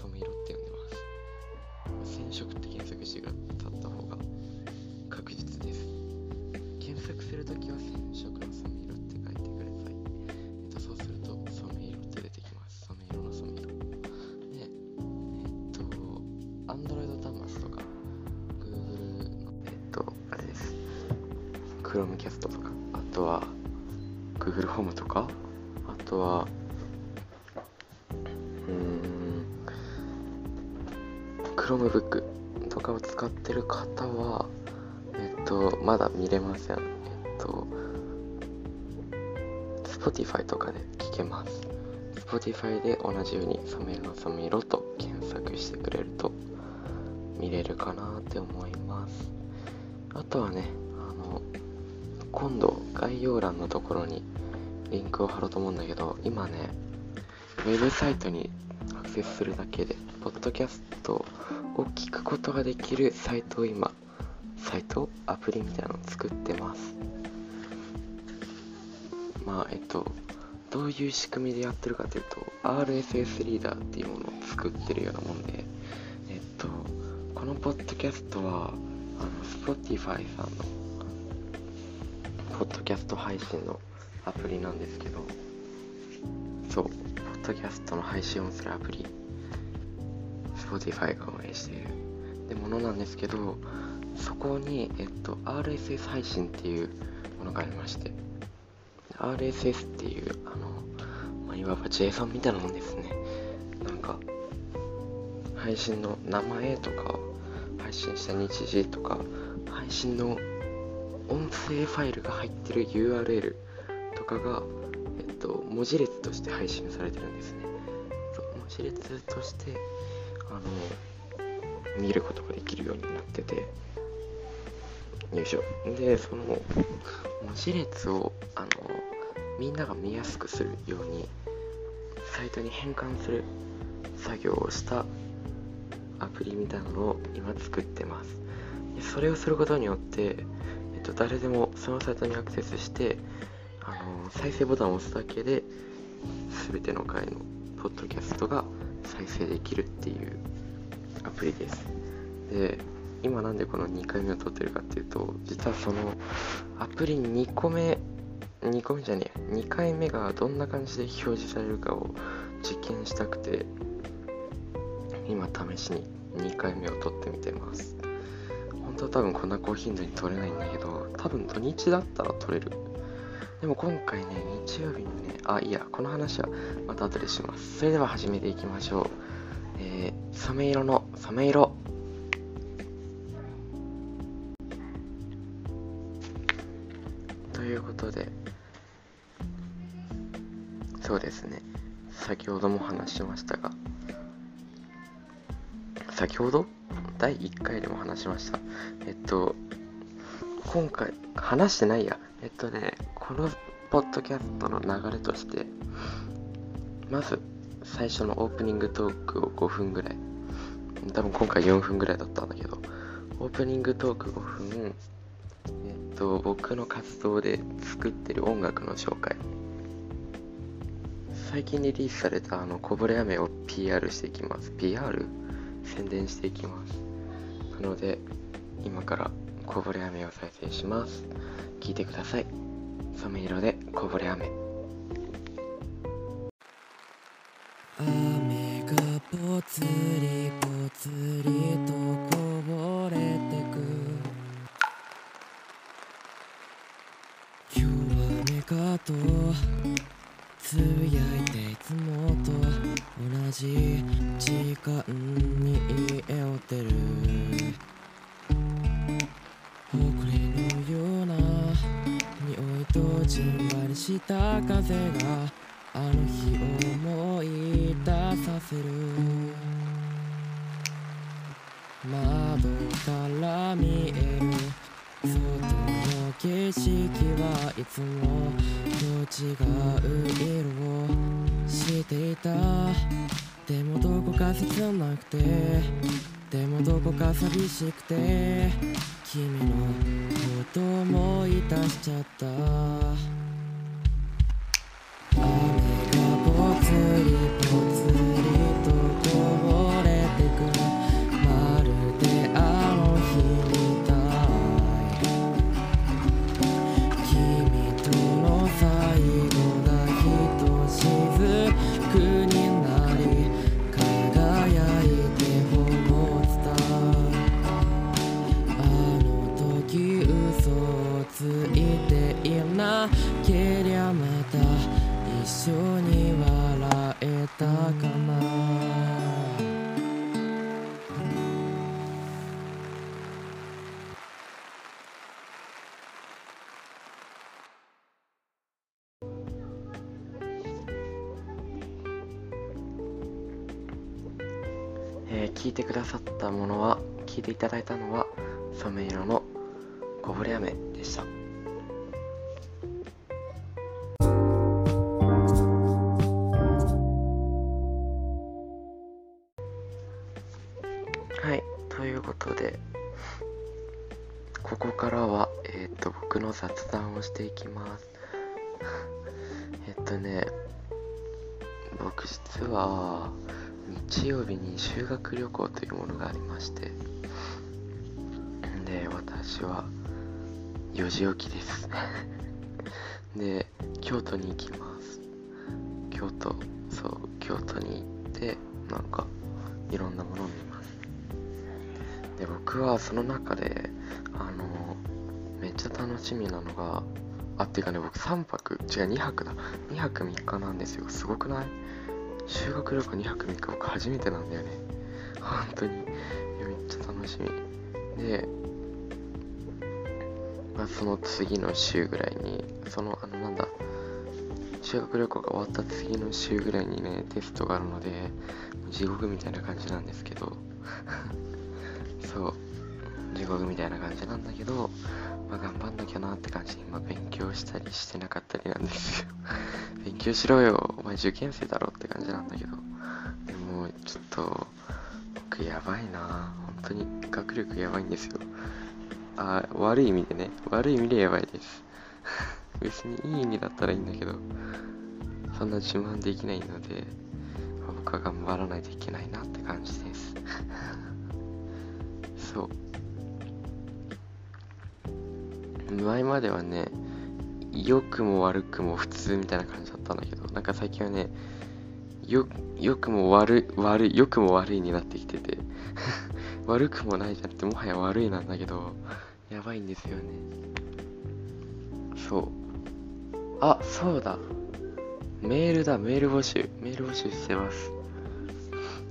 染色って呼んでます。染色って検索してくださった方が確実です。検索するときは染色の染め色って書いてください。えっとそうすると染め色って出てきます。染め色の染め色。でえっと Android 端末とか Google のえっとあれです。Chromecast とかあとは Google ホームとかあとは Chromebook とかを使ってる方はえっとまだ見れません。えっと Spotify とかで聞けます。Spotify で同じように染めるの染め色と検索してくれると見れるかなって思います。あとはねあの今度概要欄のところにリンクを貼ろうと思うんだけど今ねウェブサイトにアクセスするだけでポッドキャストを聞くことができるサイトを今サイトアプリみたいなのを作ってます。まあえっとどういう仕組みでやってるかというと RSS リーダーっていうものを作ってるようなもんでえっとこのポッドキャストはあの Spotify さんのポッドキャスト配信のアプリなんですけどそうポッドキャストの配信をするアプリ Spotify が運営しているでものなんですけどそこに、えっと、RSS 配信っていうものがありまして RSS っていうあの、まあ、いわば JSON みたいなもんですね。なんか配信の名前とか配信した日時とか配信の音声ファイルが入ってる URL とかが、えっと、文字列として配信されてるんですね。そう文字列としてあの見ることができるようになってて。よいしょ。でその文字列をあのみんなが見やすくするようにサイトに変換する作業をしたアプリみたいなのを今作ってます。でそれをすることによって、えっと、誰でもそのサイトにアクセスしてあの再生ボタンを押すだけで全ての回のポッドキャストが再生できるっていうアプリです。で今なんでこの2回目を撮ってるかっていうと実はそのアプリ2個目2個目じゃねえ2回目がどんな感じで表示されるかを実験したくて今試しに2回目を撮ってみてます。本当は多分こんな高頻度に撮れないんだけど多分土日だったら撮れるでも今回ね日曜日にねあいやこの話はまた後でします。それでは始めていきましょう。えー、染め色の染め色。ということでそうですね。先ほども話しましたが先ほど？第1回でも話しました。えっと今回話してないや。えっとねこのポッドキャストの流れとしてまず最初のオープニングトークを5分ぐらい多分今回4分ぐらいだったんだけどオープニングトーク5分えっと僕の活動で作ってる音楽の紹介。最近リリースされたあのこぼれ雨を PR していきます。PR? 宣伝していきます。なので今からこぼれ雨を再生します。聞いてください。染め色でこぼれ雨。雨がぽつ風があの日思い出させる。窓から見える外の景色はいつもと違う色をしていた。でもどこか切なくてでもどこか寂しくて君のこと思い出しちゃった。ぽつりいてくださったものは聞いていただいたのは染め色のこぼれ雨でした。はいということでここからはえっ、と僕の雑談をしていきます。えっとね僕実は日曜日に修学旅行というものがありましてで私は4時起きです。で京都に行きます。京都そう京都に行ってなんかいろんなものを見ます。で僕はその中であのめっちゃ楽しみなのがあっていうかね僕3泊違う2泊だ。2泊3日なんですよ。すごくない？修学旅行2泊3日僕初めてなんだよね。本当に。めっちゃ楽しみ。で、まあ、その次の週ぐらいにそのあのなんだ修学旅行が終わった次の週ぐらいにねテストがあるので地獄みたいな感じなんですけど。そう。地獄みたいな感じなんだけど、まあ、頑張んなきゃなって感じで今勉強したりしてなかったりなんですよ。勉強しろよ。お前受験生だろって感じなんだけど。でもちょっと僕やばいな。本当に学力やばいんですよ。あ悪い意味でね。悪い意味でやばいです。別にいい意味だったらいいんだけど。そんな自慢できないので、まあ僕は頑張らないといけないなって感じです。そう。前まではね良くも悪くも普通みたいな感じだったんだけどなんか最近はねよ良くも悪い悪い良くも悪いになってきてて 悪くもないじゃなくてもはや悪いなんだけどやばいんですよね。そう。あそうだ。メールだメール募集。メール募集してます。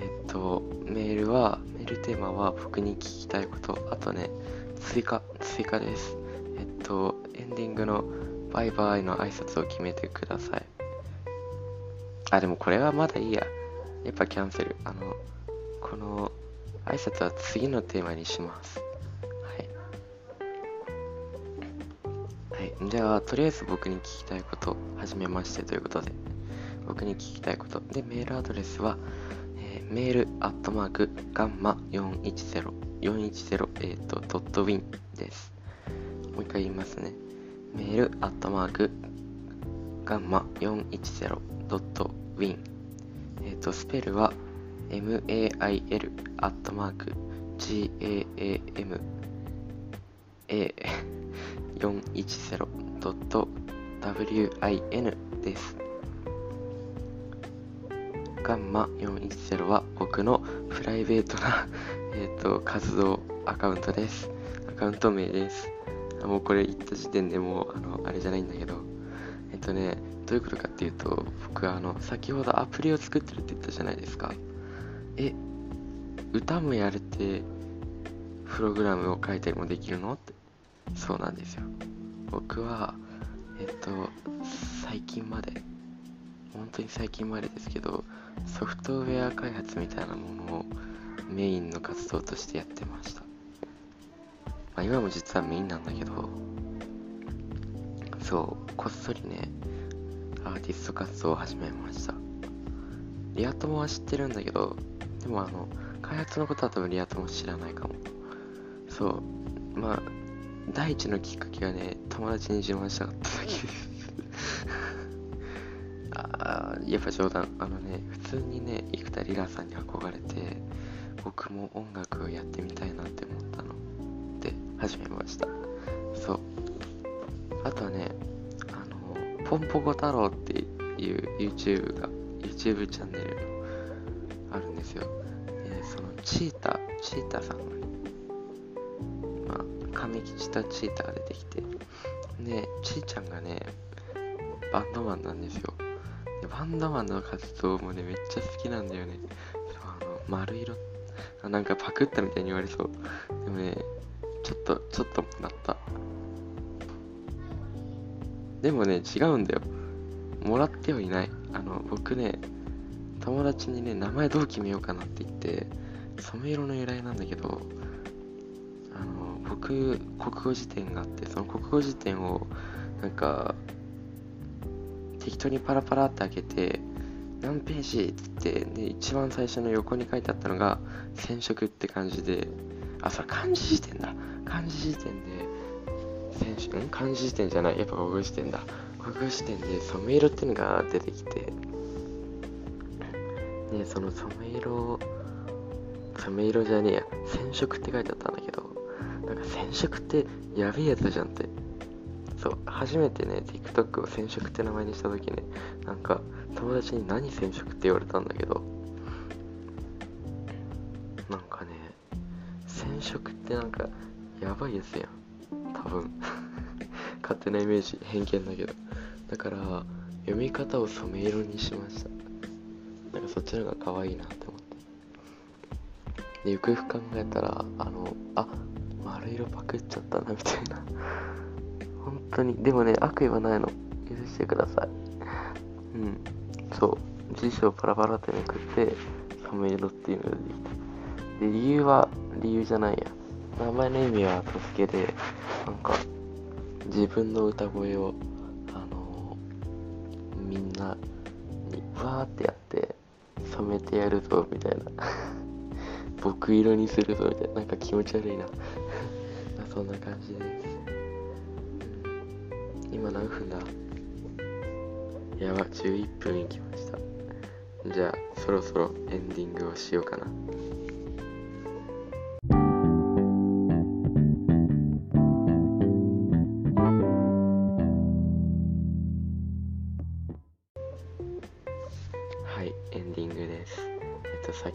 えっとメールはメールテーマは僕に聞きたいこと。あとね追加追加です。とエンディングのバイバイの挨拶を決めてください。あでもこれはまだいいや。やっぱキャンセル。あのこの挨拶は次のテーマにします。はい。はい。じゃあとりあえず僕に聞きたいことはじめましてということで。僕に聞きたいこと。でメールアドレスは、えーメールアットマークガンマ410 410えっ、とドットウィンです。もう一回言いますね。メールアットマークガンマ410ドットウィン。えっ、とスペルは mail アットマーク gam a410 ドット win です。ガンマ410は僕のプライベートなえっと活動アカウントです。アカウント名です。もうこれ言った時点でもうあのあれじゃないんだけどえっとねどういうことかっていうと僕はあの先ほどアプリを作ってるって言ったじゃないですか。え歌もやれてプログラムを書いたりもできるの？って。そうなんですよ。僕はえっと最近まで本当に最近までですけどソフトウェア開発みたいなものをメインの活動としてやってました、まあ、今も実はメインなんだけどそうこっそりねアーティスト活動を始めました。リア友は知ってるんだけどでもあの開発のことは多分リア友知らないかも。そうまあ第一のきっかけはね友達に自慢したかっただけです。あやっぱ冗談。あのね普通にね生田リラさんに憧れて僕も音楽をやってみ始めました。そう。あとねあのポンポコ太郎っていう YouTube が YouTube チャンネルあるんですよ、えーそのチーターチーターさんのねまあ神吉とチーターが出てきてでちーちゃんがねバンドマンなんですよ。でバンドマンの活動もねめっちゃ好きなんだよね。あの丸色あなんかパクったみたいに言われそう。でもねちょっとちょっともらった。でもね違うんだよ。もらってはいない。あの僕ね友達にね名前どう決めようかなって言って染め色の由来なんだけどあの僕国語辞典があってその国語辞典をなんか適当にパラパラって開けて何ページっつってで一番最初の横に書いてあったのが染色って感じであそれ漢字辞典だ。漢字辞典で染色ん？漢字辞典じゃない。やっぱ国語辞典だ。国語辞典で染め色っていうのが出てきて。でその染め色染め色じゃねえや。染色って書いてあったんだけど。なんか染色ってやべえやつじゃんって。そう初めてね TikTok を染色って名前にした時ね。なんか友達に何染色って言われたんだけど。なんかね染色ってなんかやばいやつやん。多分。勝手なイメージ偏見だけど。だから読み方を染め色にしました。なんかそっちの方が可愛いなって思って。でよくよく考えたらあのあ丸色パクっちゃったなみたいな。本当に。でもね悪意はないの。許してください。うん。そう。辞書をパラパラってめくって染め色っていうのが出てきて。で理由は理由じゃないや名前の意味は後付けでなんか自分の歌声をあのみんなにわーってやって染めてやるぞみたいな。僕色にするぞみたいな。なんか気持ち悪いな。そんな感じです。今何分だ？やば11分いきました。じゃあそろそろエンディングをしようかな。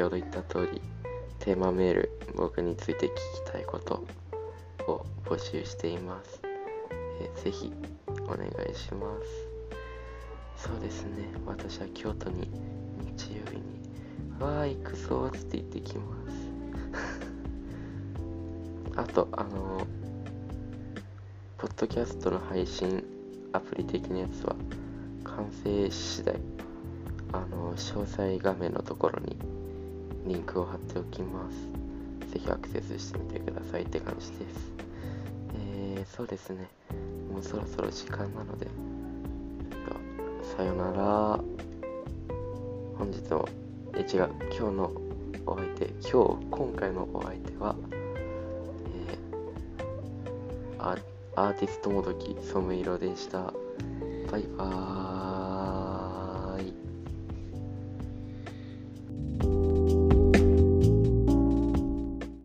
先ほど言った通りテーマメール僕について聞きたいことを募集しています、えーぜひお願いします。そうですね。私は京都に日曜日にわー行くぞーって言ってきます。あとあのポッドキャストの配信アプリ的なやつは完成次第あの詳細画面のところにリンクを貼っておきます。ぜひアクセスしてみてくださいって感じです。えー、そうですね。もうそろそろ時間なのでさよなら。本日もえ違う。今日のお相手今日今回のお相手は、えー、アアーティストもどき染め色でした。バイバーイ。